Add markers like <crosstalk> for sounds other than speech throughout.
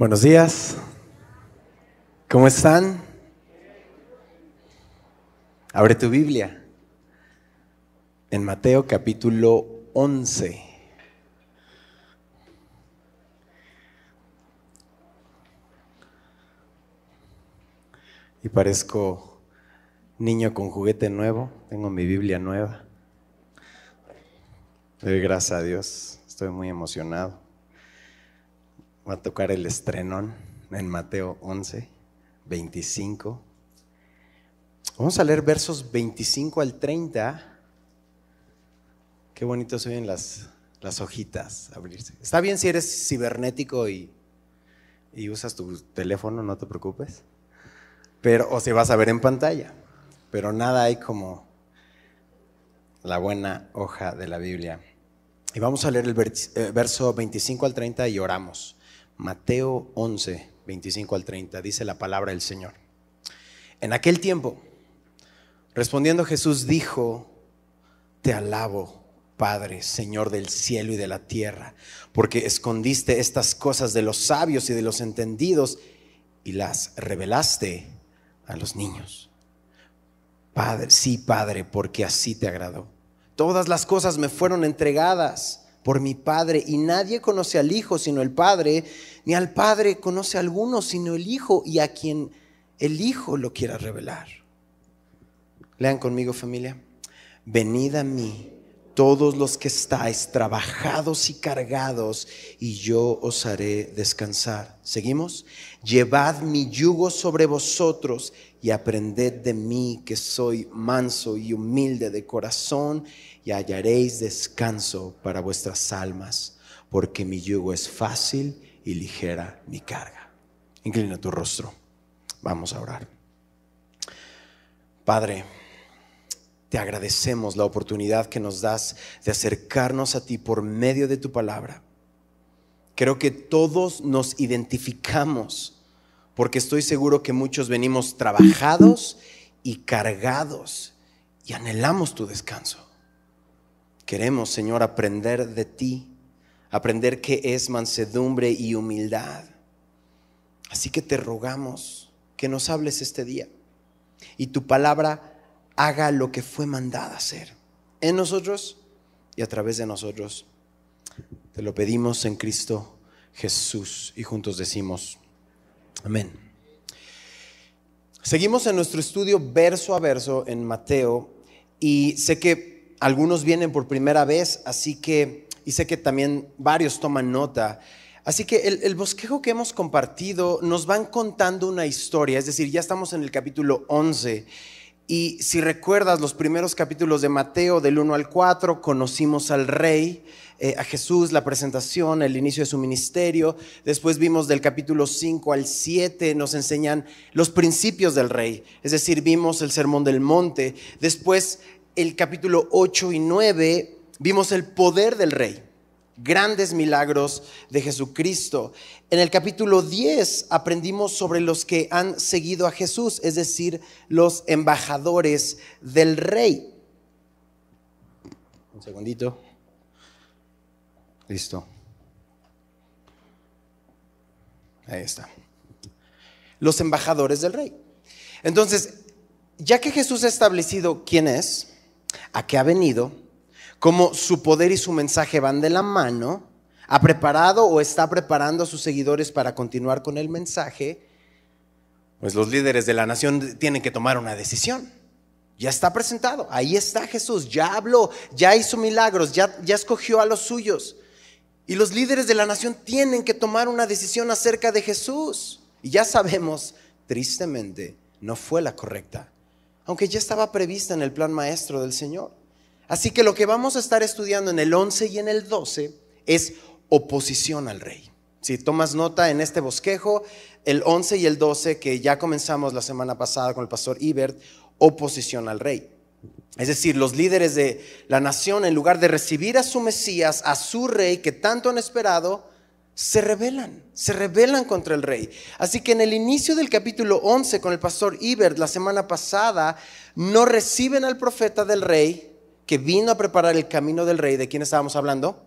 Buenos días. ¿Cómo están? Abre tu Biblia en Mateo capítulo 11. Y parezco niño con juguete nuevo. Tengo mi Biblia nueva. Doy gracias a Dios. Estoy muy emocionado. Va a tocar el estrenón en Mateo 11, 25. Vamos a leer versos 25 al 30. Qué bonito se ven las, las hojitas abrirse. Está bien si eres cibernético y, y usas tu teléfono, no te preocupes. Pero, o si vas a ver en pantalla. Pero nada hay como la buena hoja de la Biblia. Y vamos a leer el eh, verso 25 al 30 y oramos. Mateo 11, 25 al 30, dice la palabra del Señor. En aquel tiempo, respondiendo Jesús dijo, te alabo, Padre, Señor del cielo y de la tierra, porque escondiste estas cosas de los sabios y de los entendidos y las revelaste a los niños. Padre, sí, Padre, porque así te agradó. Todas las cosas me fueron entregadas por mi Padre y nadie conoce al Hijo sino el Padre, ni al Padre conoce a alguno sino el Hijo y a quien el Hijo lo quiera revelar. Lean conmigo familia. Venid a mí todos los que estáis trabajados y cargados, y yo os haré descansar. ¿Seguimos? Llevad mi yugo sobre vosotros y aprended de mí que soy manso y humilde de corazón y hallaréis descanso para vuestras almas, porque mi yugo es fácil y ligera mi carga. Inclina tu rostro. Vamos a orar. Padre, te agradecemos la oportunidad que nos das de acercarnos a ti por medio de tu palabra. Creo que todos nos identificamos porque estoy seguro que muchos venimos trabajados y cargados y anhelamos tu descanso. Queremos, Señor, aprender de ti, aprender qué es mansedumbre y humildad. Así que te rogamos que nos hables este día y tu palabra haga lo que fue mandada hacer en nosotros y a través de nosotros. Te lo pedimos en Cristo Jesús y juntos decimos, Amén. Seguimos en nuestro estudio verso a verso en Mateo y sé que algunos vienen por primera vez, así que, y sé que también varios toman nota. Así que el, bosquejo que hemos compartido nos van contando una historia, es decir, ya estamos en el capítulo 11 y si recuerdas los primeros capítulos de Mateo, del 1 al 4, conocimos al rey, eh, a Jesús, la presentación, el inicio de su ministerio. Después vimos del capítulo 5 al 7, nos enseñan los principios del rey. Es decir, vimos el sermón del monte. Después, el capítulo 8 y 9, vimos el poder del rey grandes milagros de Jesucristo. En el capítulo 10 aprendimos sobre los que han seguido a Jesús, es decir, los embajadores del rey. Un segundito. Listo. Ahí está. Los embajadores del rey. Entonces, ya que Jesús ha establecido quién es, a qué ha venido, como su poder y su mensaje van de la mano, ha preparado o está preparando a sus seguidores para continuar con el mensaje, pues los líderes de la nación tienen que tomar una decisión. Ya está presentado, ahí está Jesús, ya habló, ya hizo milagros, ya, ya escogió a los suyos. Y los líderes de la nación tienen que tomar una decisión acerca de Jesús. Y ya sabemos, tristemente, no fue la correcta, aunque ya estaba prevista en el plan maestro del Señor. Así que lo que vamos a estar estudiando en el 11 y en el 12 es oposición al rey. Si tomas nota en este bosquejo, el 11 y el 12 que ya comenzamos la semana pasada con el pastor Ibert, oposición al rey. Es decir, los líderes de la nación, en lugar de recibir a su Mesías, a su rey que tanto han esperado, se rebelan, se rebelan contra el rey. Así que en el inicio del capítulo 11 con el pastor Ibert la semana pasada, no reciben al profeta del rey, que vino a preparar el camino del rey, ¿de quién estábamos hablando?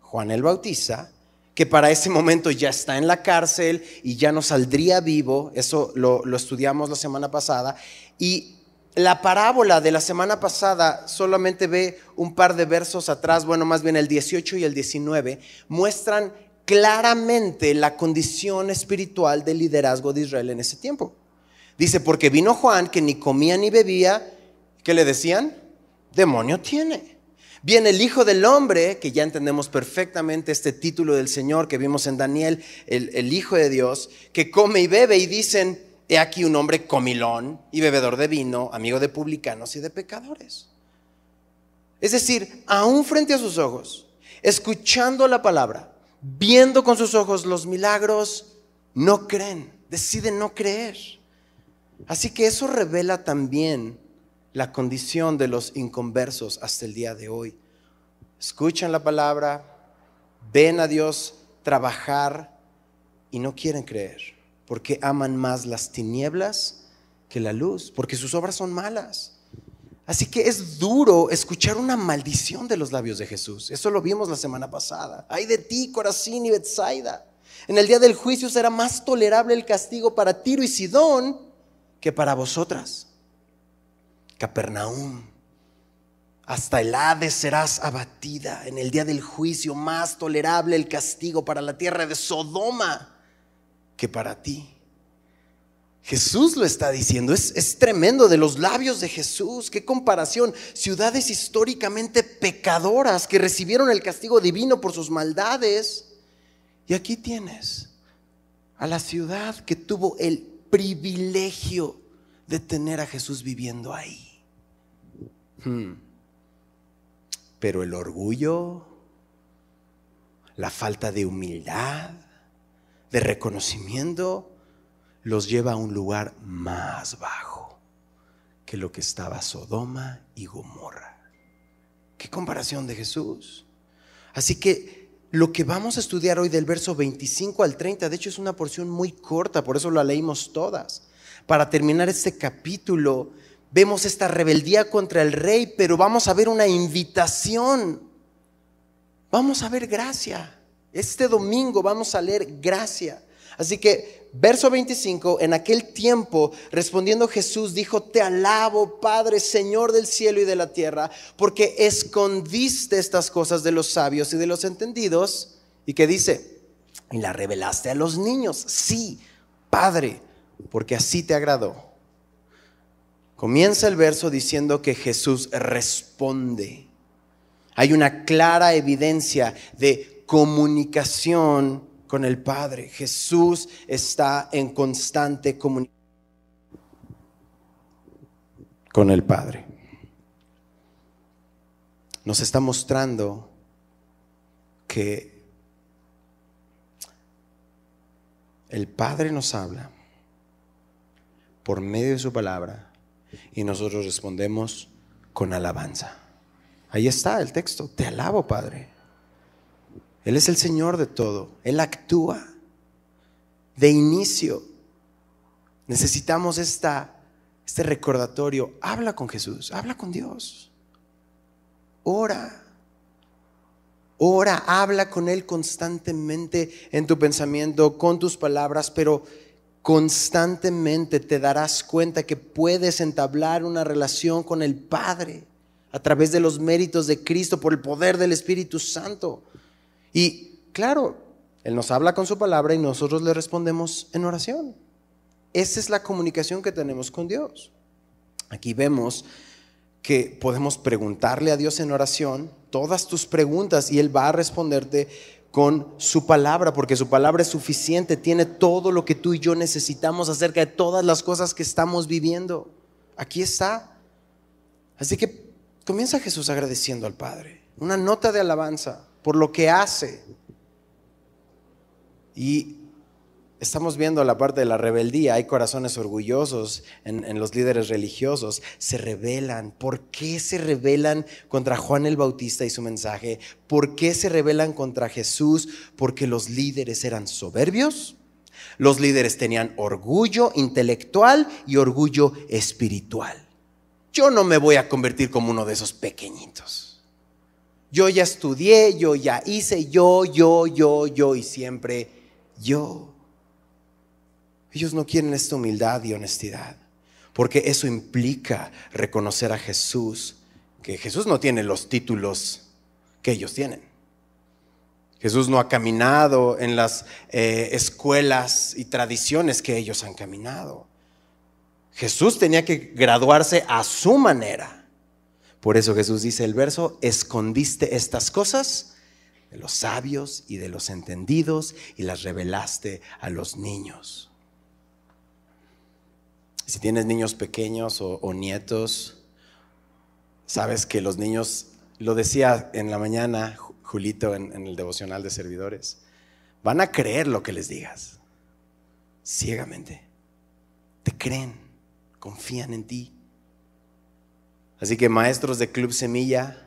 Juan el Bautista, que para ese momento ya está en la cárcel y ya no saldría vivo, eso lo, lo estudiamos la semana pasada, y la parábola de la semana pasada solamente ve un par de versos atrás, bueno, más bien el 18 y el 19, muestran claramente la condición espiritual del liderazgo de Israel en ese tiempo. Dice, porque vino Juan que ni comía ni bebía, ¿qué le decían? Demonio tiene. Viene el Hijo del Hombre, que ya entendemos perfectamente este título del Señor que vimos en Daniel, el, Hijo de Dios, que come y bebe y dicen, he aquí un hombre comilón y bebedor de vino, amigo de publicanos y de pecadores. Es decir, aún frente a sus ojos, escuchando la palabra, viendo con sus ojos los milagros, no creen, deciden no creer. Así que eso revela también la condición de los inconversos hasta el día de hoy. Escuchan la palabra, ven a Dios trabajar y no quieren creer, porque aman más las tinieblas que la luz, porque sus obras son malas. Así que es duro escuchar una maldición de los labios de Jesús. Eso lo vimos la semana pasada. Ay de ti, Corazín y Bethsaida. En el día del juicio será más tolerable el castigo para Tiro y Sidón que para vosotras. Capernaum. Hasta el Hades serás abatida. En el día del juicio, más tolerable el castigo para la tierra de Sodoma que para ti. Jesús lo está diciendo, es, es, tremendo de los labios de Jesús, qué comparación, ciudades históricamente pecadoras que recibieron el castigo divino por sus maldades. Y aquí tienes a la ciudad que tuvo el privilegio de tener a Jesús viviendo ahí. Hmm. Pero el orgullo, la falta de humildad, de reconocimiento, los lleva a un lugar más bajo que lo que estaba Sodoma y Gomorra. Qué comparación de Jesús. Así que lo que vamos a estudiar hoy del verso 25 al 30, de hecho es una porción muy corta, por eso la leímos todas. Para terminar este capítulo, vemos esta rebeldía contra el rey, pero vamos a ver una invitación. Vamos a ver gracia. Este domingo vamos a leer gracia. Así que, verso 25, en aquel tiempo, respondiendo Jesús, dijo, te alabo, Padre, Señor del cielo y de la tierra, porque escondiste estas cosas de los sabios y de los entendidos. ¿Y qué dice? Y la revelaste a los niños. Sí, Padre, porque así te agradó. Comienza el verso diciendo que Jesús responde. Hay una clara evidencia de comunicación con el Padre. Jesús está en constante comunicación con el Padre. Nos está mostrando que el Padre nos habla por medio de su palabra y nosotros respondemos con alabanza. Ahí está el texto. Te alabo, Padre. Él es el Señor de todo. Él actúa. De inicio, necesitamos esta, este recordatorio. Habla con Jesús, habla con Dios. Ora. Ora, habla con Él constantemente en tu pensamiento, con tus palabras, pero constantemente te darás cuenta que puedes entablar una relación con el Padre a través de los méritos de Cristo por el poder del Espíritu Santo. Y claro, Él nos habla con su palabra y nosotros le respondemos en oración. Esa es la comunicación que tenemos con Dios. Aquí vemos que podemos preguntarle a Dios en oración todas tus preguntas y Él va a responderte con su palabra, porque su palabra es suficiente, tiene todo lo que tú y yo necesitamos acerca de todas las cosas que estamos viviendo. Aquí está. Así que comienza Jesús agradeciendo al Padre, una nota de alabanza por lo que hace. Y Estamos viendo la parte de la rebeldía. Hay corazones orgullosos en, los líderes religiosos. Se rebelan. ¿Por qué se rebelan contra Juan el Bautista y su mensaje? ¿Por qué se rebelan contra Jesús? Porque los líderes eran soberbios. Los líderes tenían orgullo intelectual y orgullo espiritual. Yo no me voy a convertir como uno de esos pequeñitos. Yo ya estudié, yo ya hice, yo, yo, yo, yo y siempre yo. Ellos no quieren esta humildad y honestidad, porque eso implica reconocer a Jesús, que Jesús no tiene los títulos que ellos tienen. Jesús no ha caminado en las eh, escuelas y tradiciones que ellos han caminado. Jesús tenía que graduarse a su manera. Por eso Jesús dice el verso, escondiste estas cosas de los sabios y de los entendidos y las revelaste a los niños. Si tienes niños pequeños o, nietos, sabes que los niños, lo decía en la mañana Julito en, en el devocional de servidores, van a creer lo que les digas, ciegamente. Te creen confían en ti. Así que maestros de Club Semilla,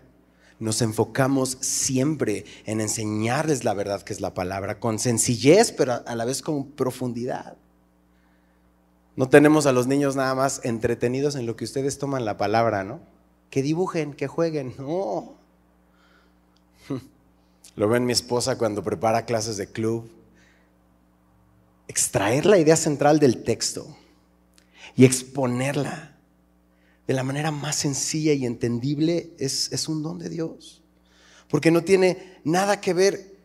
nos enfocamos siempre en enseñarles la verdad que es la palabra, con sencillez, pero a la vez con profundidad. No tenemos a los niños nada más entretenidos en lo que ustedes toman la palabra, ¿no? Que dibujen, que jueguen, no. <laughs> Lo ven mi esposa cuando prepara clases de club. Extraer la idea central del texto y exponerla de la manera más sencilla y entendible es, es un don de Dios. Porque no tiene nada que ver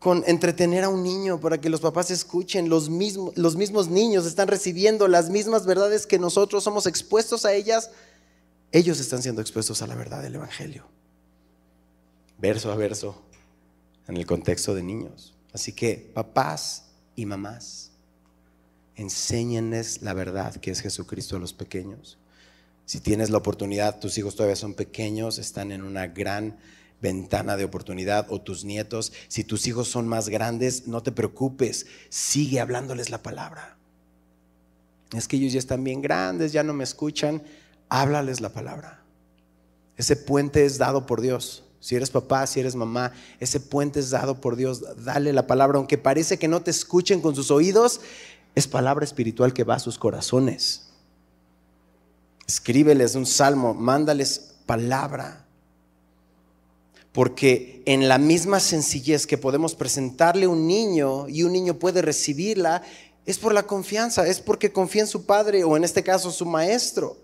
con entretener a un niño para que los papás escuchen. Los mismos, los mismos niños están recibiendo las mismas verdades que nosotros somos expuestos a ellas. Ellos están siendo expuestos a la verdad del Evangelio. Verso a verso, en el contexto de niños. Así que papás y mamás, enséñenles la verdad que es Jesucristo a los pequeños. Si tienes la oportunidad, tus hijos todavía son pequeños, están en una gran ventana de oportunidad o tus nietos, si tus hijos son más grandes, no te preocupes, sigue hablándoles la palabra. Es que ellos ya están bien grandes, ya no me escuchan, háblales la palabra. Ese puente es dado por Dios. Si eres papá, si eres mamá, ese puente es dado por Dios. Dale la palabra, aunque parece que no te escuchen con sus oídos, es palabra espiritual que va a sus corazones. Escríbeles un salmo, mándales palabra. Porque en la misma sencillez que podemos presentarle un niño y un niño puede recibirla, es por la confianza, es porque confía en su padre o en este caso su maestro.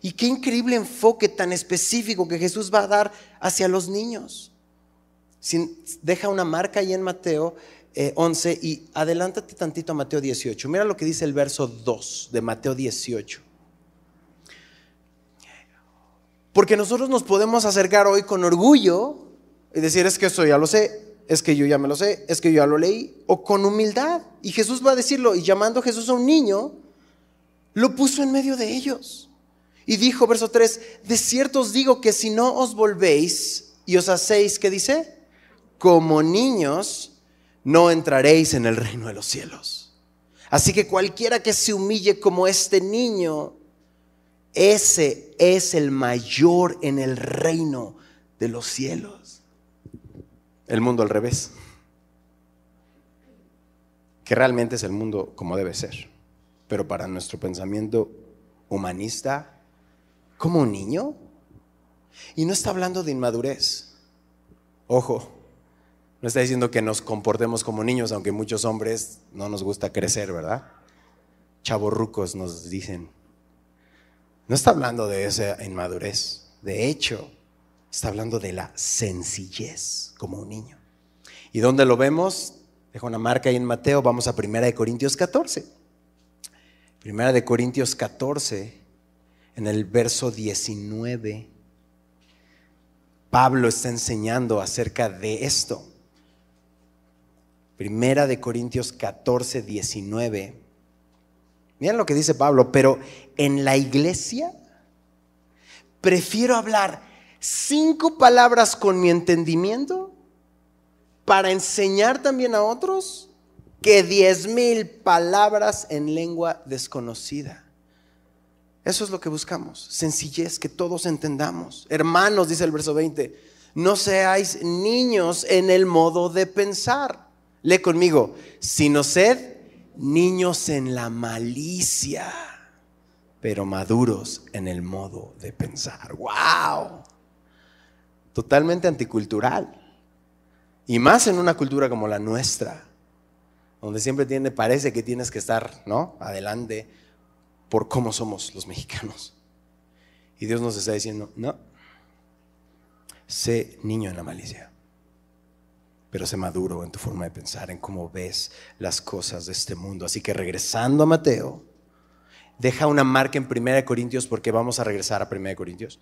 Y qué increíble enfoque tan específico que Jesús va a dar hacia los niños. deja una marca ahí en Mateo 11 eh, y adelántate tantito a Mateo 18. Mira lo que dice el verso 2 de Mateo 18. Porque nosotros nos podemos acercar hoy con orgullo y decir, es que eso ya lo sé, es que yo ya me lo sé, es que yo ya lo leí, o con humildad. Y Jesús va a decirlo, y llamando a Jesús a un niño, lo puso en medio de ellos. Y dijo, verso 3, de cierto os digo que si no os volvéis y os hacéis, ¿qué dice? Como niños, no entraréis en el reino de los cielos. Así que cualquiera que se humille como este niño, ese es el mayor en el reino de los cielos. El mundo al revés. Que realmente es el mundo como debe ser. Pero para nuestro pensamiento humanista, como un niño. Y no está hablando de inmadurez. Ojo, no está diciendo que nos comportemos como niños, aunque muchos hombres no nos gusta crecer, ¿verdad? Chavorrucos nos dicen. No está hablando de esa inmadurez. De hecho, está hablando de la sencillez como un niño. ¿Y dónde lo vemos? Dejo una marca ahí en Mateo. Vamos a 1 Corintios 14. Primera de Corintios 14, en el verso 19. Pablo está enseñando acerca de esto. Primera de Corintios 14, 19. Miren lo que dice Pablo, pero en la iglesia prefiero hablar cinco palabras con mi entendimiento para enseñar también a otros que diez mil palabras en lengua desconocida. Eso es lo que buscamos, sencillez, que todos entendamos. Hermanos, dice el verso 20, no seáis niños en el modo de pensar Lee conmigo, sino sed niños en la malicia, pero maduros en el modo de pensar. ¡Wow! totalmente anticultural. Y más en una cultura como la nuestra, donde siempre parece que tienes que estar, ¿no? Adelante por cómo somos los mexicanos. Y Dios nos está diciendo, no, sé niño en la malicia, pero sé maduro en tu forma de pensar, en cómo ves las cosas de este mundo. Así que regresando a Mateo, deja una marca en 1 Corintios porque vamos a regresar a 1 Corintios.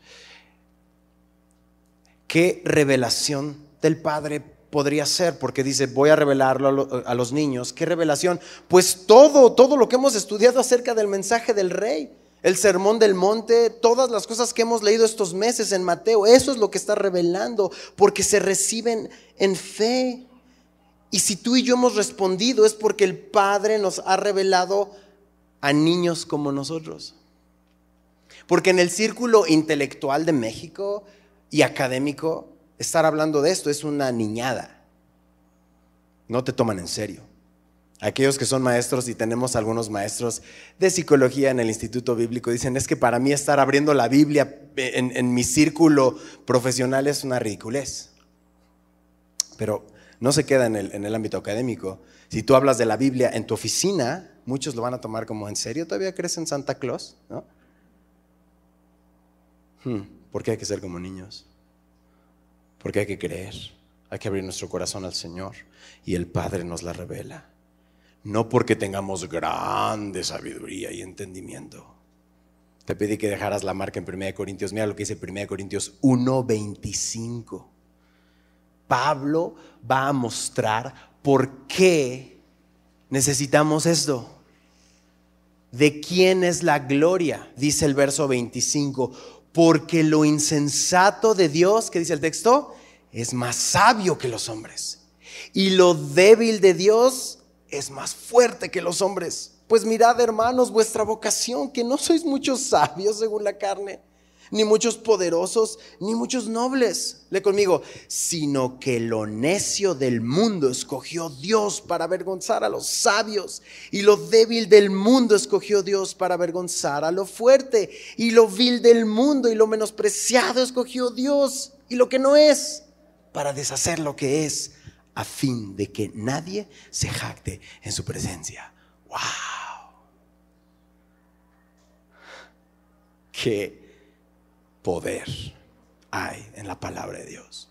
¿Qué revelación del Padre podría ser? Porque dice, voy a revelarlo a, los niños. ¿Qué revelación? Pues todo, todo lo que hemos estudiado acerca del mensaje del rey. El sermón del monte, todas las cosas que hemos leído estos meses en Mateo, eso es lo que está revelando, porque se reciben en fe. Y si tú y yo hemos respondido es porque el Padre nos ha revelado a niños como nosotros. Porque en el círculo intelectual de México y académico, estar hablando de esto es una niñada. No te toman en serio. Aquellos que son maestros y tenemos algunos maestros de psicología en el Instituto Bíblico dicen, es que para mí estar abriendo la Biblia en, mi círculo profesional es una ridiculez. Pero no se queda en el, ámbito académico. Si tú hablas de la Biblia en tu oficina, muchos lo van a tomar como, ¿en serio todavía crees en Santa Claus? ¿No? Hmm, ¿Por qué hay que ser como niños? Porque hay que creer, hay que abrir nuestro corazón al Señor y el Padre nos la revela. No porque tengamos grande sabiduría y entendimiento. Te pedí que dejaras la marca en 1 Corintios. Mira lo que dice 1 Corintios 1:25. Pablo va a mostrar por qué necesitamos esto. ¿De quién es la gloria? Dice el verso 25. Porque lo insensato de Dios, que dice el texto, es más sabio que los hombres. Y lo débil de Dios es más fuerte que los hombres. Pues mirad, hermanos, vuestra vocación, que no sois muchos sabios según la carne ni muchos poderosos, ni muchos nobles. Le conmigo, sino que lo necio del mundo escogió Dios para avergonzar a los sabios, y lo débil del mundo escogió Dios para avergonzar a lo fuerte, y lo vil del mundo y lo menospreciado escogió Dios, y lo que no es, para deshacer lo que es, a fin de que nadie se jacte en su presencia. ¡Wow! Que poder hay en la palabra de Dios.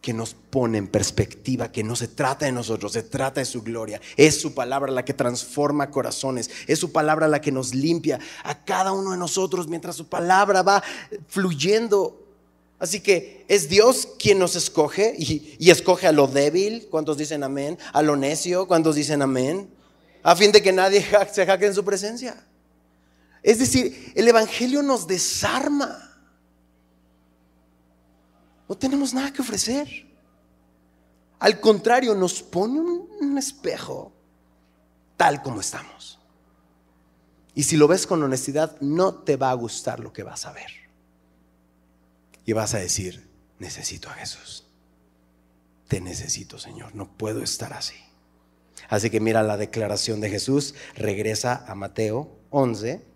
Que nos pone en perspectiva que no se trata de nosotros, se trata de su gloria. Es su palabra la que transforma corazones, es su palabra la que nos limpia a cada uno de nosotros mientras su palabra va fluyendo. Así que es Dios quien nos escoge y, escoge a lo débil. ¿Cuántos dicen amén? A lo necio. ¿Cuántos dicen amén? A fin de que nadie <laughs> se jaque en su presencia. Es decir, el Evangelio nos desarma. No tenemos nada que ofrecer. Al contrario, nos pone un, espejo tal como estamos. Y si lo ves con honestidad, no te va a gustar lo que vas a ver. Y vas a decir, necesito a Jesús. Te necesito, Señor. No puedo estar así. Así que mira la declaración de Jesús. Regresa a Mateo 11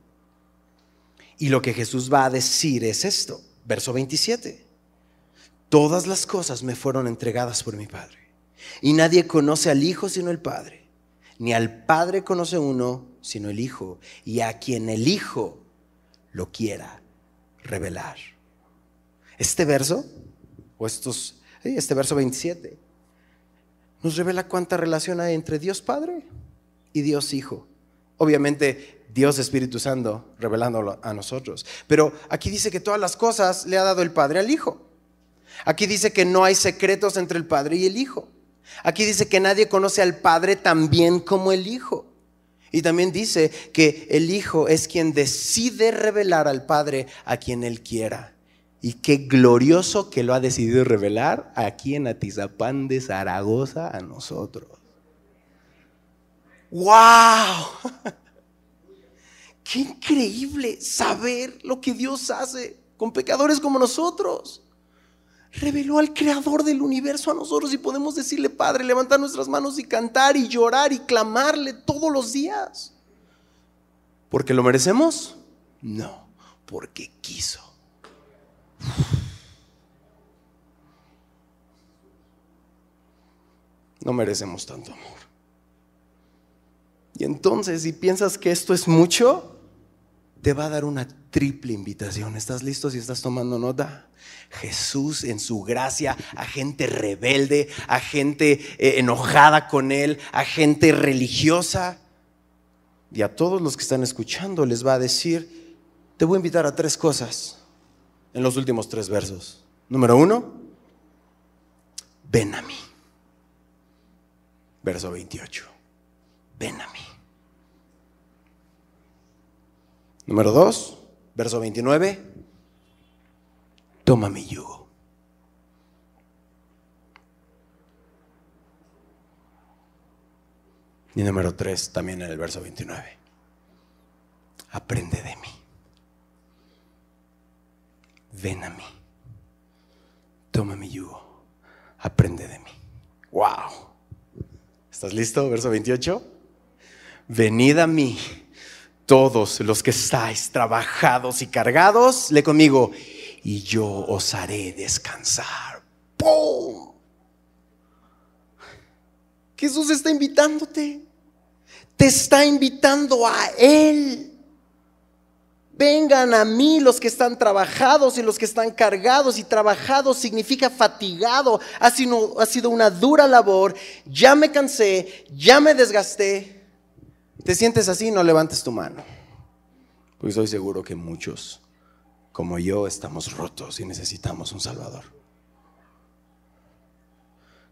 y lo que Jesús va a decir es esto, verso 27. Todas las cosas me fueron entregadas por mi Padre. Y nadie conoce al Hijo sino el Padre. Ni al Padre conoce uno sino el Hijo. Y a quien el Hijo lo quiera revelar. Este verso, o estos, este verso 27, nos revela cuánta relación hay entre Dios Padre y Dios Hijo. Obviamente Dios Espíritu Santo revelándolo a nosotros. Pero aquí dice que todas las cosas le ha dado el Padre al Hijo. Aquí dice que no hay secretos entre el Padre y el Hijo. Aquí dice que nadie conoce al Padre tan bien como el Hijo. Y también dice que el Hijo es quien decide revelar al Padre a quien Él quiera. Y qué glorioso que lo ha decidido revelar aquí en Atizapán de Zaragoza a nosotros. ¡Wow! <laughs> Qué increíble saber lo que Dios hace con pecadores como nosotros. Reveló al creador del universo a nosotros y podemos decirle, Padre, levantar nuestras manos y cantar y llorar y clamarle todos los días. ¿Porque lo merecemos? No, porque quiso. No merecemos tanto amor. Y entonces, si piensas que esto es mucho, te va a dar una triple invitación. ¿Estás listo si estás tomando nota? Jesús en su gracia a gente rebelde, a gente eh, enojada con él, a gente religiosa. Y a todos los que están escuchando les va a decir, te voy a invitar a tres cosas en los últimos tres versos. Número uno, ven a mí. Verso 28, ven a mí. Número dos, verso 29, toma mi yugo. Y número tres, también en el verso 29, aprende de mí. Ven a mí. Toma mi yugo. Aprende de mí. Wow. ¿Estás listo? Verso 28. Venid a mí todos los que estáis trabajados y cargados, le conmigo, y yo os haré descansar. ¡Pum! Jesús está invitándote. Te está invitando a Él. Vengan a mí los que están trabajados y los que están cargados. Y trabajados significa fatigado. Ha sido, ha sido una dura labor. Ya me cansé, ya me desgasté. ¿Te sientes así? No levantes tu mano. Pues estoy seguro que muchos, como yo, estamos rotos y necesitamos un Salvador.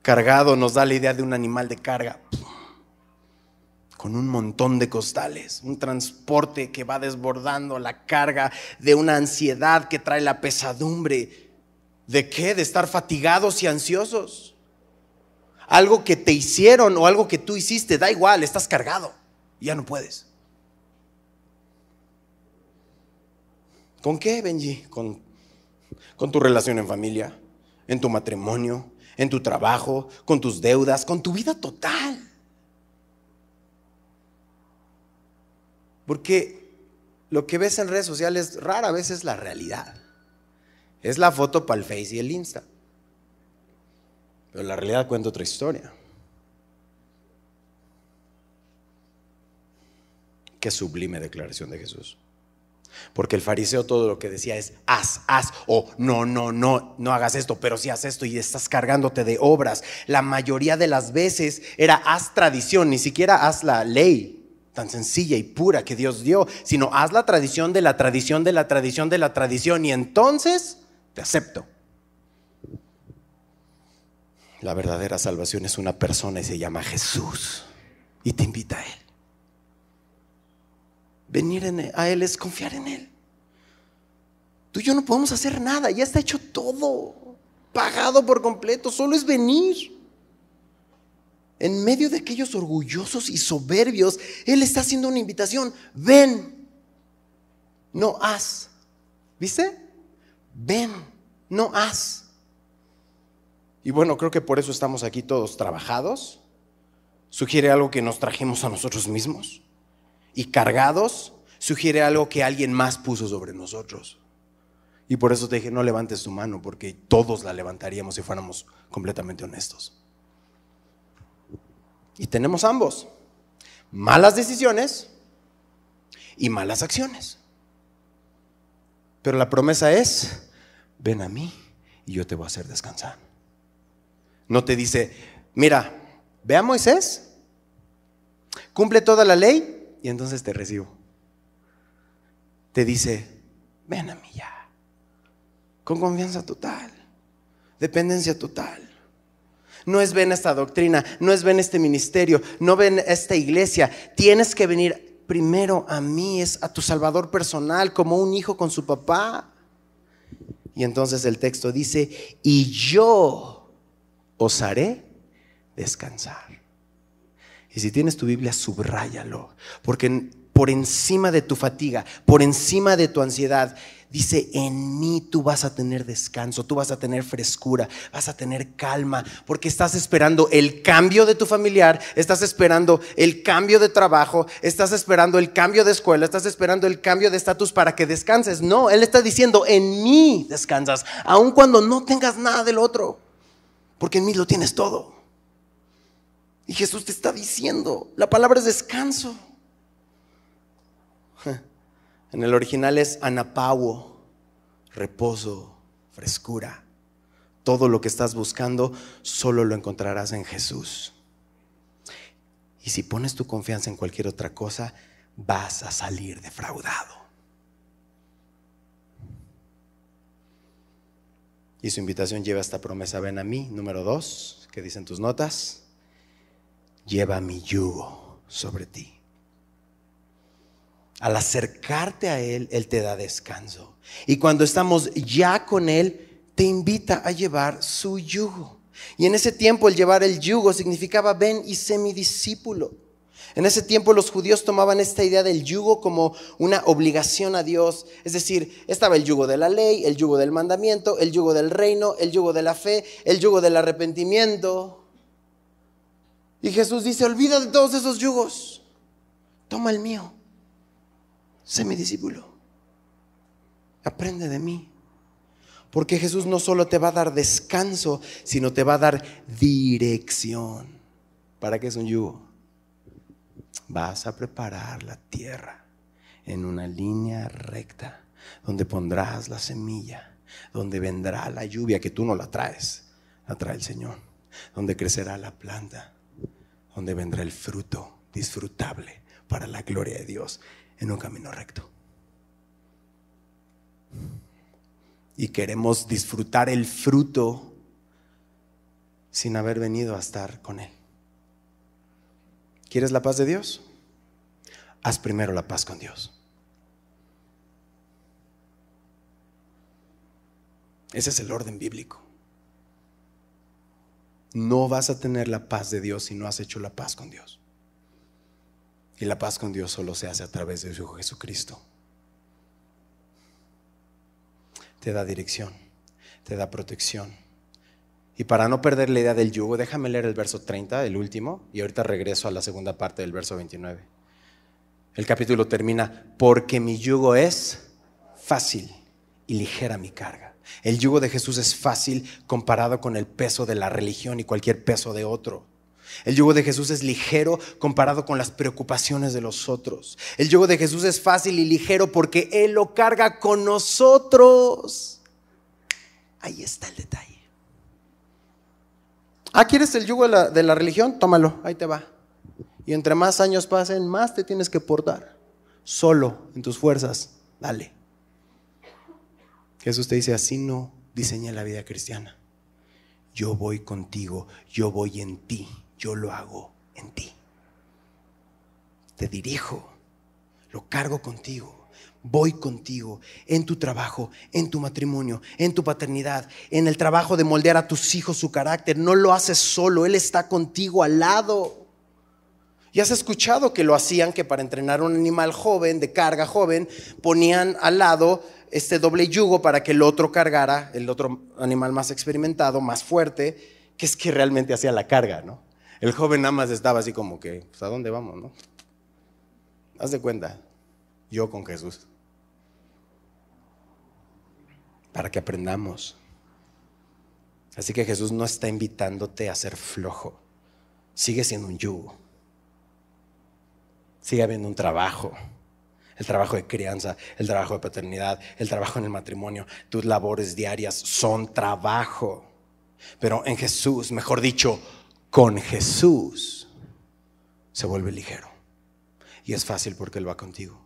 Cargado nos da la idea de un animal de carga con un montón de costales, un transporte que va desbordando la carga de una ansiedad que trae la pesadumbre. ¿De qué? De estar fatigados y ansiosos. Algo que te hicieron o algo que tú hiciste, da igual, estás cargado ya no puedes. ¿Con qué, Benji? Con, con tu relación en familia, en tu matrimonio, en tu trabajo, con tus deudas, con tu vida total. Porque lo que ves en redes sociales rara vez es la realidad. Es la foto para el Face y el Insta. Pero la realidad cuenta otra historia. Qué sublime declaración de Jesús. Porque el fariseo todo lo que decía es haz, haz, o no, no, no, no hagas esto, pero si haz esto y estás cargándote de obras. La mayoría de las veces era haz tradición, ni siquiera haz la ley tan sencilla y pura que Dios dio, sino haz la tradición de la tradición de la tradición de la tradición y entonces te acepto. La verdadera salvación es una persona y se llama Jesús y te invita a Él. Venir a Él es confiar en Él. Tú y yo no podemos hacer nada, ya está hecho todo, pagado por completo, solo es venir. En medio de aquellos orgullosos y soberbios, Él está haciendo una invitación, ven, no haz. ¿Viste? Ven, no haz. Y bueno, creo que por eso estamos aquí todos trabajados. Sugiere algo que nos trajimos a nosotros mismos y cargados sugiere algo que alguien más puso sobre nosotros. Y por eso te dije, no levantes tu mano, porque todos la levantaríamos si fuéramos completamente honestos. Y tenemos ambos, malas decisiones y malas acciones. Pero la promesa es, ven a mí y yo te voy a hacer descansar. No te dice, mira, ve a Moisés, cumple toda la ley y entonces te recibo. Te dice, ven a mí ya. Con confianza total, dependencia total. No es ven esta doctrina, no es ven este ministerio, no ven esta iglesia. Tienes que venir primero a mí, es a tu Salvador personal, como un hijo con su papá. Y entonces el texto dice, y yo os haré descansar. Y si tienes tu Biblia, subráyalo, porque por encima de tu fatiga, por encima de tu ansiedad, dice, en mí tú vas a tener descanso, tú vas a tener frescura, vas a tener calma, porque estás esperando el cambio de tu familiar, estás esperando el cambio de trabajo, estás esperando el cambio de escuela, estás esperando el cambio de estatus para que descanses. No, Él está diciendo, en mí descansas, aun cuando no tengas nada del otro, porque en mí lo tienes todo. Y Jesús te está diciendo, la palabra es descanso. En el original es anapawo, reposo, frescura. Todo lo que estás buscando solo lo encontrarás en Jesús. Y si pones tu confianza en cualquier otra cosa, vas a salir defraudado. Y su invitación lleva esta promesa, ven a mí, número dos, que dicen tus notas, lleva mi yugo sobre ti. Al acercarte a Él, Él te da descanso. Y cuando estamos ya con Él, te invita a llevar su yugo. Y en ese tiempo el llevar el yugo significaba ven y sé mi discípulo. En ese tiempo los judíos tomaban esta idea del yugo como una obligación a Dios. Es decir, estaba el yugo de la ley, el yugo del mandamiento, el yugo del reino, el yugo de la fe, el yugo del arrepentimiento. Y Jesús dice, olvida de todos esos yugos. Toma el mío. Sé mi discípulo. Aprende de mí. Porque Jesús no solo te va a dar descanso, sino te va a dar dirección. ¿Para qué es un yugo? vas a preparar la tierra en una línea recta, donde pondrás la semilla, donde vendrá la lluvia que tú no la traes, la trae el Señor, donde crecerá la planta, donde vendrá el fruto disfrutable para la gloria de Dios en un camino recto. Y queremos disfrutar el fruto sin haber venido a estar con Él. ¿Quieres la paz de Dios? Haz primero la paz con Dios. Ese es el orden bíblico. No vas a tener la paz de Dios si no has hecho la paz con Dios. Y la paz con Dios solo se hace a través de su Hijo Jesucristo. Te da dirección, te da protección y para no perder la idea del yugo, déjame leer el verso 30, el último, y ahorita regreso a la segunda parte del verso 29. El capítulo termina, porque mi yugo es fácil y ligera mi carga. El yugo de Jesús es fácil comparado con el peso de la religión y cualquier peso de otro. El yugo de Jesús es ligero comparado con las preocupaciones de los otros. El yugo de Jesús es fácil y ligero porque Él lo carga con nosotros. Ahí está el detalle. Ah, ¿quieres el yugo de la, religión? Tómalo, ahí te va. Y entre más años pasen, más te tienes que portar. Solo, en tus fuerzas, dale. Jesús te dice, así no diseña la vida cristiana. Yo voy contigo, yo voy en ti, yo lo hago en ti. Te dirijo, lo cargo contigo voy contigo en tu trabajo, en tu matrimonio, en tu paternidad, en el trabajo de moldear a tus hijos su carácter. No lo haces solo, Él está contigo al lado. Y has escuchado que lo hacían, que para entrenar un animal joven, de carga joven, ponían al lado este doble yugo para que el otro cargara, el otro animal más experimentado, más fuerte, que es que realmente hacía la carga, ¿no? El joven nada más estaba así como que, pues, ¿a dónde vamos, no? Haz de cuenta, yo con Jesús para que aprendamos. Así que Jesús no está invitándote a ser flojo. Sigue siendo un yugo. Sigue habiendo un trabajo. El trabajo de crianza, el trabajo de paternidad, el trabajo en el matrimonio. Tus labores diarias son trabajo. Pero en Jesús, mejor dicho, con Jesús, se vuelve ligero. Y es fácil porque Él va contigo.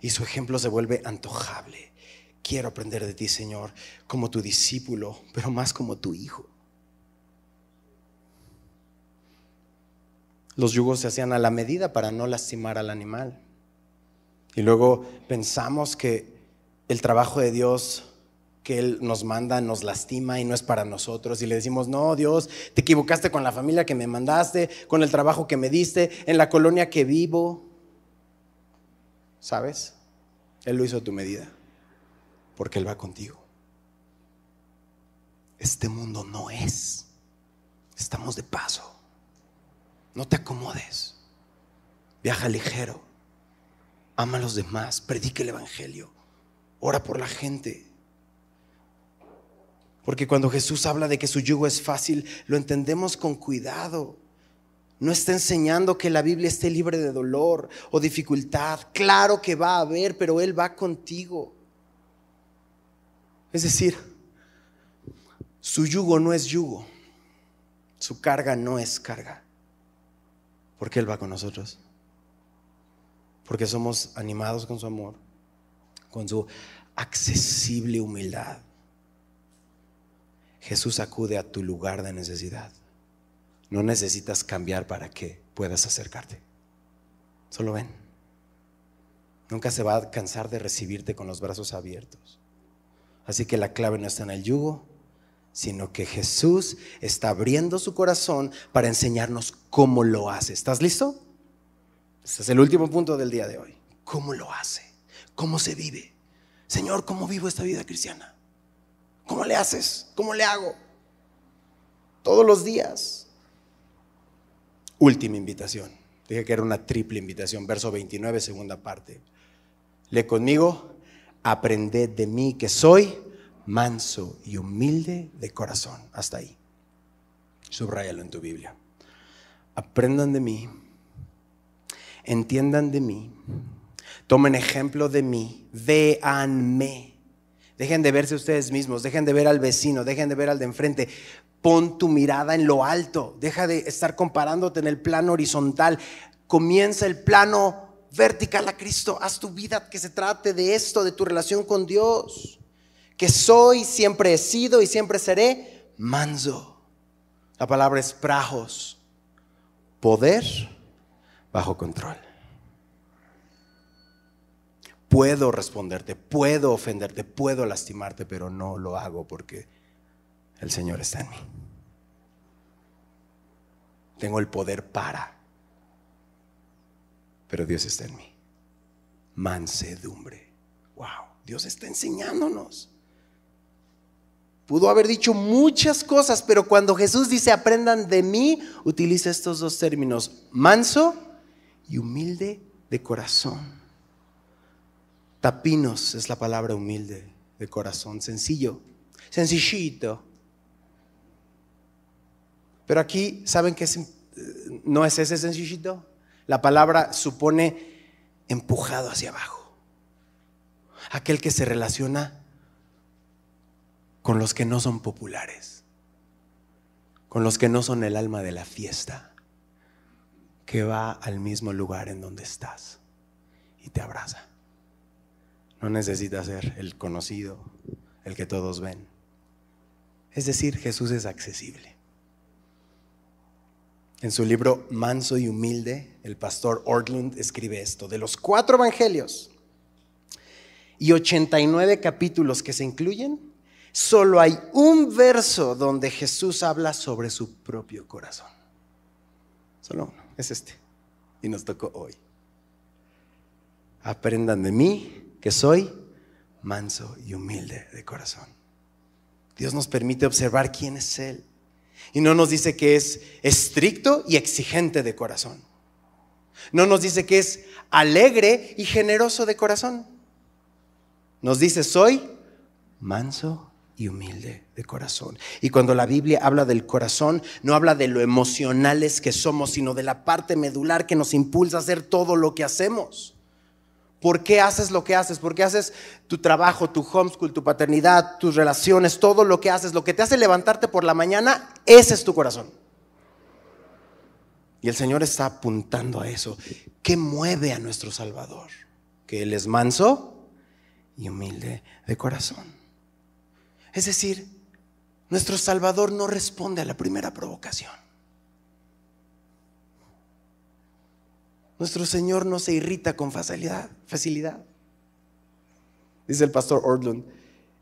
Y su ejemplo se vuelve antojable quiero aprender de ti, Señor, como tu discípulo, pero más como tu hijo. Los yugos se hacían a la medida para no lastimar al animal. Y luego pensamos que el trabajo de Dios que Él nos manda nos lastima y no es para nosotros. Y le decimos, no, Dios, te equivocaste con la familia que me mandaste, con el trabajo que me diste, en la colonia que vivo. ¿Sabes? Él lo hizo a tu medida porque Él va contigo. Este mundo no es. Estamos de paso. No te acomodes. Viaja ligero. Ama a los demás. Predique el Evangelio. Ora por la gente. Porque cuando Jesús habla de que su yugo es fácil, lo entendemos con cuidado. no está enseñando que la Biblia esté libre de dolor o dificultad. Claro que va a haber, pero Él va contigo. Es decir, su yugo no es yugo, su carga no es carga, porque Él va con nosotros, porque somos animados con su amor, con su accesible humildad. Jesús acude a tu lugar de necesidad. No necesitas cambiar para que puedas acercarte. Solo ven. Nunca se va a cansar de recibirte con los brazos abiertos. Así que la clave no está en el yugo, sino que Jesús está abriendo su corazón para enseñarnos cómo lo hace. ¿Estás listo? Este es el último punto del día de hoy. ¿Cómo lo hace? ¿Cómo se vive? Señor, ¿cómo vivo esta vida cristiana? ¿Cómo le haces? ¿Cómo le hago? Todos los días última invitación. Dije que era una triple invitación, verso 29, segunda parte. Lee conmigo, aprended de mí que soy manso y humilde de corazón. Hasta ahí. Subrayalo en tu Biblia. Aprendan de mí, entiendan de mí, tomen ejemplo de mí, véanme. Dejen de verse ustedes mismos, dejen de ver al vecino, dejen de ver al de enfrente. Pon tu mirada en lo alto. Deja de estar comparándote en el plano horizontal. Comienza el plano vertical a Cristo. Haz tu vida que se trate de esto, de tu relación con Dios. Que soy, siempre he sido y siempre seré manso. La palabra es prajos. Poder bajo control. Puedo responderte, puedo ofenderte, puedo lastimarte, pero no lo hago porque el Señor está en mí. Tengo el poder para, pero Dios está en mí. Mansedumbre. Wow, Dios está enseñándonos. Pudo haber dicho muchas cosas, pero cuando Jesús dice aprendan de mí, utiliza estos dos términos, manso y humilde de corazón. Tapinos es la palabra humilde de corazón, sencillo, sencillito. Pero aquí, ¿saben qué no es ese sencillito? La palabra supone empujado hacia abajo. Aquel que se relaciona con los que no son populares, con los que no son el alma de la fiesta, que va al mismo lugar en donde estás y te abraza. No necesita ser el conocido, el que todos ven. Es decir, Jesús es accesible. En su libro Manso y Humilde, el pastor Ortlund escribe esto, de los cuatro evangelios y 89 capítulos que se incluyen, solo hay un verso donde Jesús habla sobre su propio corazón. Solo uno, es este. Y nos tocó hoy. Aprendan de mí que soy manso y humilde de corazón. Dios nos permite observar quién es Él y no nos dice que es estricto y exigente de corazón. No nos dice que es alegre y generoso de corazón. Nos dice, soy manso y humilde de corazón. Y cuando la Biblia habla del corazón, no habla de lo emocionales que somos, sino de la parte medular que nos impulsa a hacer todo lo que hacemos. ¿Por qué haces lo que haces? ¿Por qué haces tu trabajo, tu homeschool, tu paternidad, tus relaciones, todo lo que haces? Lo que te hace levantarte por la mañana, ese es tu corazón. Y el Señor está apuntando a eso. ¿Qué mueve a nuestro Salvador? Que Él es manso y humilde de corazón. Es decir, nuestro Salvador no responde a la primera provocación. Nuestro Señor no se irrita con facilidad, facilidad. Dice el pastor Ordlund,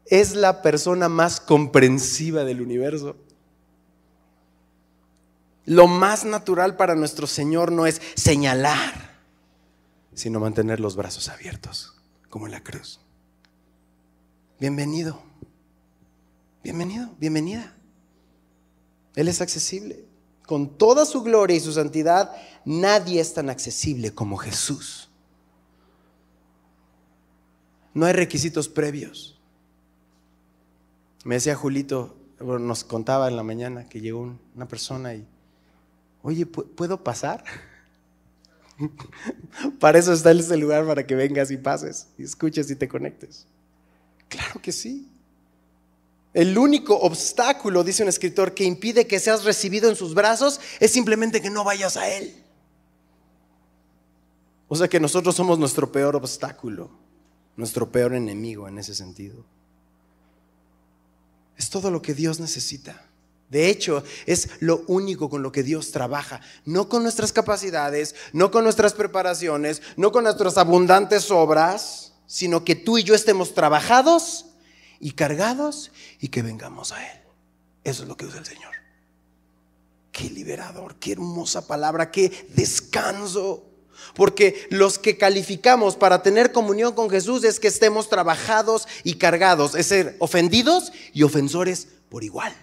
es la persona más comprensiva del universo. Lo más natural para nuestro Señor no es señalar, sino mantener los brazos abiertos, como en la cruz. Bienvenido, bienvenido, bienvenida. Él es accesible con toda su gloria y su santidad, nadie es tan accesible como Jesús. No hay requisitos previos. Me decía Julito, nos contaba en la mañana que llegó una persona y Oye, ¿puedo pasar? <laughs> para eso está ese lugar, para que vengas y pases, y escuches y te conectes. Claro que sí. El único obstáculo, dice un escritor, que impide que seas recibido en sus brazos es simplemente que no vayas a Él. O sea que nosotros somos nuestro peor obstáculo, nuestro peor enemigo en ese sentido. Es todo lo que Dios necesita. De hecho, es lo único con lo que Dios trabaja, no con nuestras capacidades, no con nuestras preparaciones, no con nuestras abundantes obras, sino que tú y yo estemos trabajados y cargados y que vengamos a Él. Eso es lo que usa el Señor. Qué liberador, qué hermosa palabra, qué descanso. Porque los que calificamos para tener comunión con Jesús es que estemos trabajados y cargados, es ser ofendidos y ofensores por igual.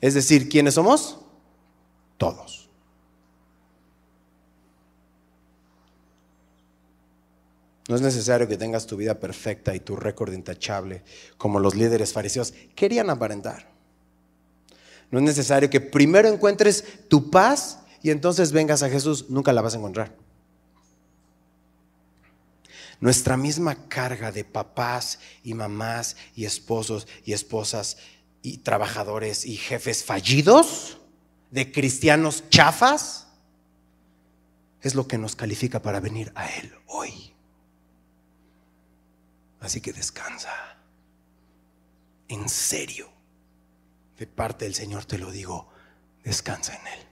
Es decir, ¿quiénes somos? Todos. No es necesario que tengas tu vida perfecta y tu récord intachable como los líderes fariseos querían aparentar. No es necesario que primero encuentres tu paz y entonces vengas a Jesús. Nunca la vas a encontrar. Nuestra misma carga de papás y mamás y esposos y esposas y trabajadores y jefes fallidos, de cristianos chafas, es lo que nos califica para venir a Él hoy. Así que descansa. En serio, de parte del Señor te lo digo, descansa en Él.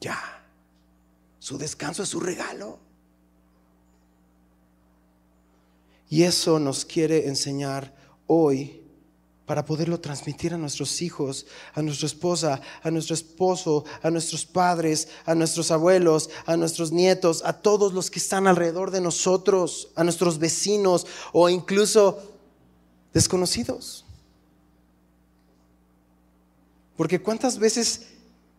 Ya, su descanso es su regalo. Y eso nos quiere enseñar hoy para poderlo transmitir a nuestros hijos, a nuestra esposa, a nuestro esposo, a nuestros padres, a nuestros abuelos, a nuestros nietos, a todos los que están alrededor de nosotros, a nuestros vecinos o incluso desconocidos. Porque cuántas veces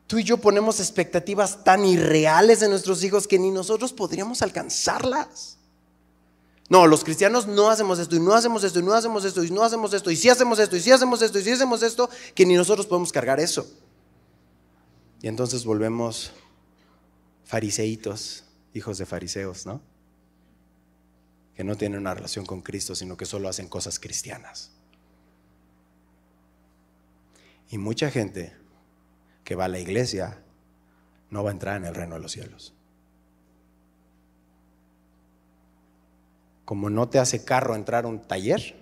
tú y yo ponemos expectativas tan irreales en nuestros hijos que ni nosotros podríamos alcanzarlas. No, los cristianos no hacemos esto y no hacemos esto y no hacemos esto y no hacemos esto y si hacemos esto y si hacemos esto y si hacemos esto, que ni nosotros podemos cargar eso. Y entonces volvemos fariseitos, hijos de fariseos, ¿no? Que no tienen una relación con Cristo, sino que solo hacen cosas cristianas. Y mucha gente que va a la iglesia no va a entrar en el reino de los cielos. Como no te hace carro entrar a un taller,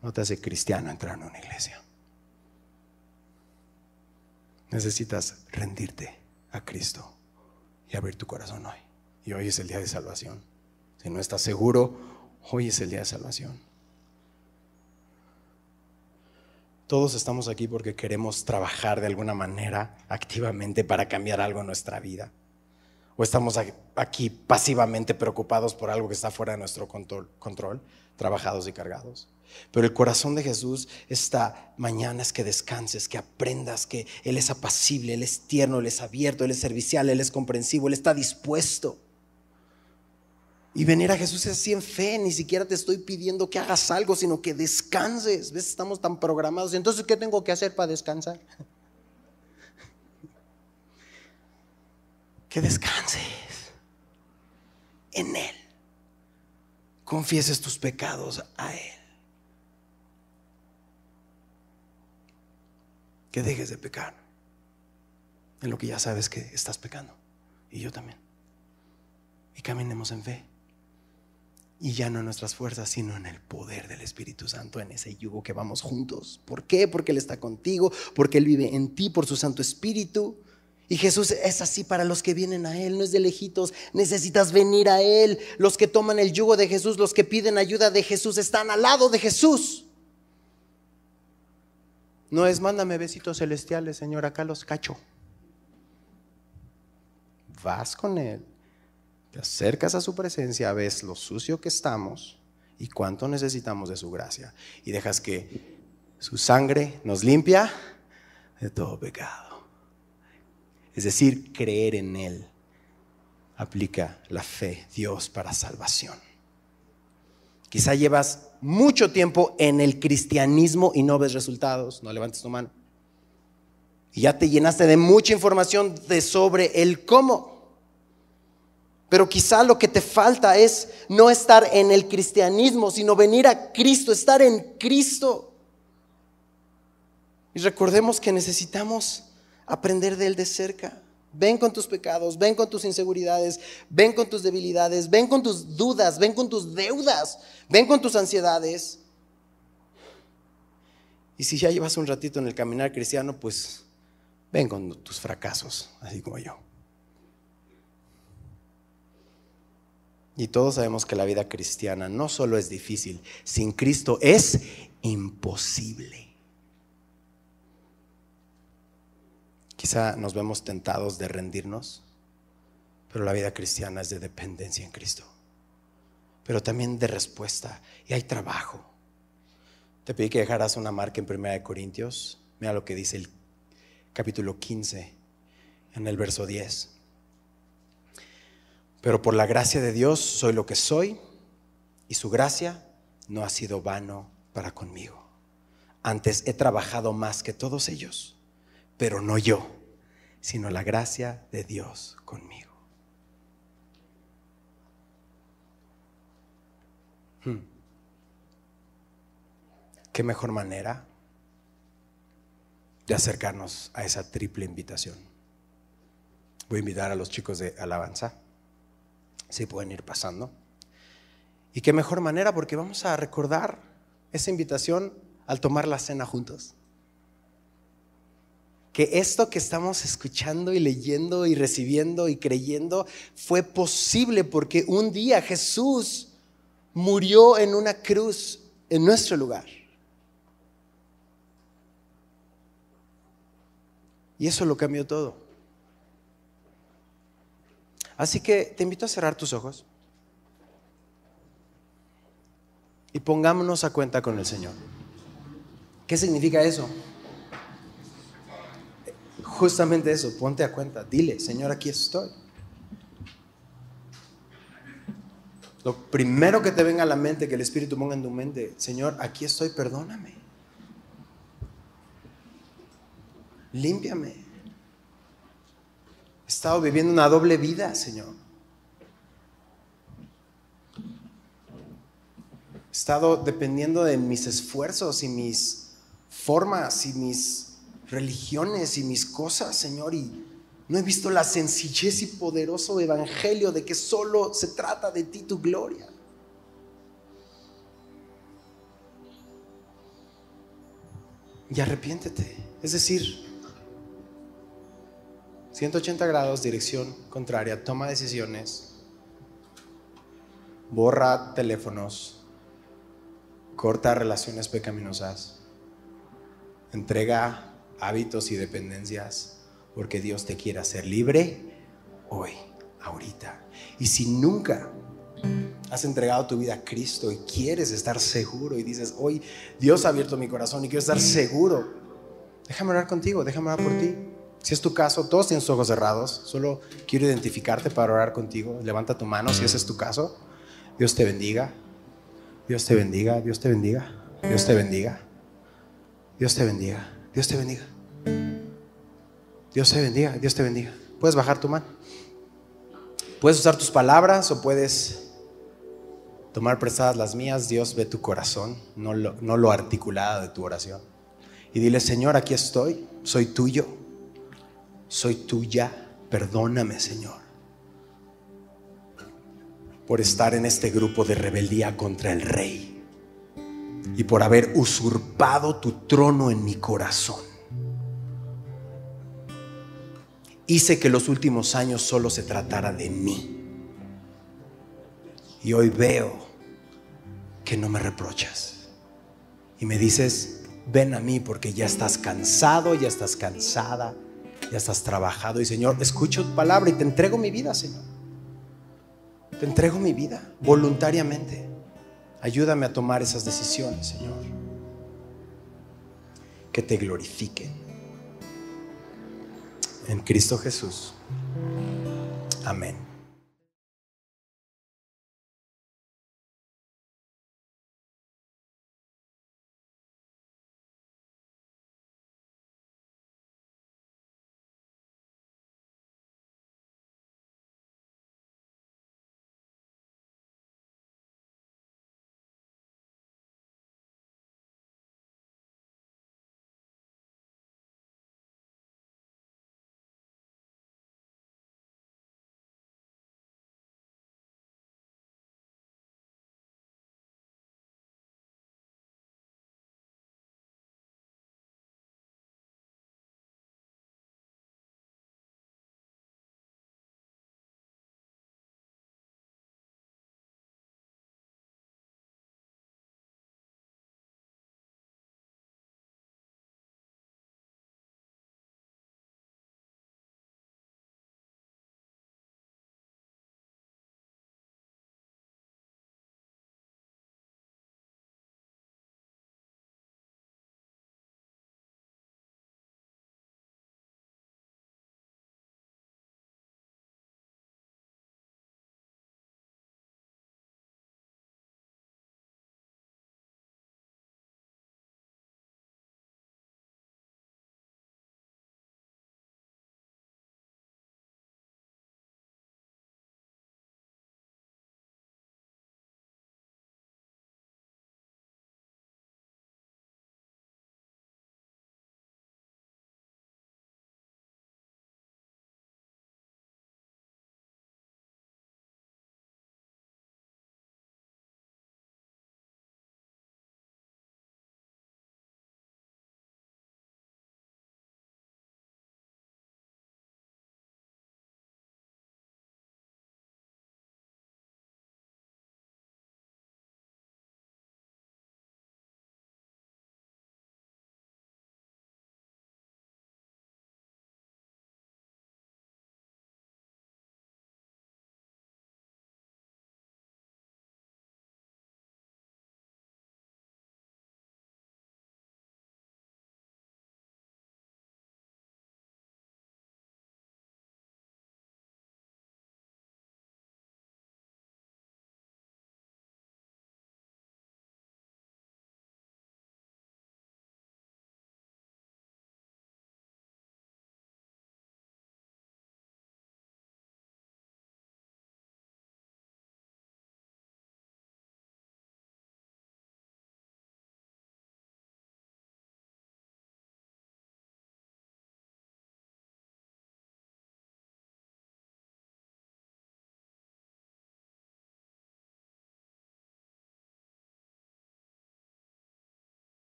no te hace cristiano entrar a una iglesia. Necesitas rendirte a Cristo y abrir tu corazón hoy. Y hoy es el día de salvación. Si no estás seguro, hoy es el día de salvación. Todos estamos aquí porque queremos trabajar de alguna manera activamente para cambiar algo en nuestra vida. ¿O estamos aquí pasivamente preocupados por algo que está fuera de nuestro control, trabajados y cargados? Pero el corazón de Jesús esta mañana es que descanses, que aprendas que Él es apacible, Él es tierno, Él es abierto, Él es servicial, Él es comprensivo, Él está dispuesto. Y venir a Jesús es así en fe, ni siquiera te estoy pidiendo que hagas algo, sino que descanses. ¿Ves? Estamos tan programados. Entonces, ¿qué tengo que hacer para descansar? Que descanses en Él. Confieses tus pecados a Él. Que dejes de pecar en lo que ya sabes que estás pecando. Y yo también. Y caminemos en fe. Y ya no en nuestras fuerzas, sino en el poder del Espíritu Santo, en ese yugo que vamos juntos. ¿Por qué? Porque Él está contigo, porque Él vive en ti por su Santo Espíritu. Y Jesús es así para los que vienen a Él, no es de lejitos, necesitas venir a Él. Los que toman el yugo de Jesús, los que piden ayuda de Jesús, están al lado de Jesús. No es, mándame besitos celestiales, Señor, acá los cacho. Vas con Él, te acercas a su presencia, ves lo sucio que estamos y cuánto necesitamos de su gracia. Y dejas que su sangre nos limpia de todo pecado. Es decir, creer en Él aplica la fe, Dios para salvación. Quizá llevas mucho tiempo en el cristianismo y no ves resultados, no levantes tu mano. Y ya te llenaste de mucha información de sobre el cómo. Pero quizá lo que te falta es no estar en el cristianismo, sino venir a Cristo, estar en Cristo. Y recordemos que necesitamos aprender de Él de cerca. Ven con tus pecados, ven con tus inseguridades, ven con tus debilidades, ven con tus dudas, ven con tus deudas, ven con tus ansiedades. Y si ya llevas un ratito en el caminar cristiano, pues ven con tus fracasos, así como yo. Y todos sabemos que la vida cristiana no solo es difícil, sin Cristo es imposible. Nos vemos tentados de rendirnos, pero la vida cristiana es de dependencia en Cristo, pero también de respuesta y hay trabajo. Te pedí que dejaras una marca en 1 Corintios, mira lo que dice el capítulo 15 en el verso 10. Pero por la gracia de Dios soy lo que soy y su gracia no ha sido vano para conmigo. Antes he trabajado más que todos ellos pero no yo, sino la gracia de Dios conmigo. Hmm. ¿Qué mejor manera de acercarnos a esa triple invitación? Voy a invitar a los chicos de alabanza, si pueden ir pasando. Y qué mejor manera porque vamos a recordar esa invitación al tomar la cena juntos que esto que estamos escuchando y leyendo y recibiendo y creyendo fue posible porque un día Jesús murió en una cruz en nuestro lugar. Y eso lo cambió todo. Así que te invito a cerrar tus ojos y pongámonos a cuenta con el Señor. ¿Qué significa eso? Justamente eso, ponte a cuenta, dile, Señor, aquí estoy. Lo primero que te venga a la mente, que el Espíritu ponga en tu mente, Señor, aquí estoy, perdóname. Límpiame. He estado viviendo una doble vida, Señor. He estado dependiendo de mis esfuerzos y mis formas y mis religiones y mis cosas, Señor, y no he visto la sencillez y poderoso evangelio de que solo se trata de ti, tu gloria. Y arrepiéntete. Es decir, 180 grados, dirección contraria, toma decisiones, borra teléfonos, corta relaciones pecaminosas, entrega hábitos y dependencias, porque Dios te quiere hacer libre hoy, ahorita. Y si nunca has entregado tu vida a Cristo y quieres estar seguro y dices, hoy Dios ha abierto mi corazón y quiero estar seguro, déjame orar contigo, déjame orar por ti. Si es tu caso, todos tienen ojos cerrados, solo quiero identificarte para orar contigo. Levanta tu mano si ese es tu caso. Dios te bendiga. Dios te bendiga, Dios te bendiga, Dios te bendiga. Dios te bendiga. Dios te bendiga. Dios te bendiga, Dios te bendiga. Puedes bajar tu mano. Puedes usar tus palabras o puedes tomar prestadas las mías. Dios ve tu corazón, no lo, no lo articulado de tu oración. Y dile, Señor, aquí estoy, soy tuyo, soy tuya, perdóname, Señor, por estar en este grupo de rebeldía contra el Rey y por haber usurpado tu trono en mi corazón. hice que los últimos años solo se tratara de mí. Y hoy veo que no me reprochas. Y me dices, ven a mí porque ya estás cansado, ya estás cansada, ya estás trabajado. Y Señor, escucho tu palabra y te entrego mi vida, Señor. Te entrego mi vida voluntariamente. Ayúdame a tomar esas decisiones, Señor. Que te glorifiquen en Cristo Jesús. Amén.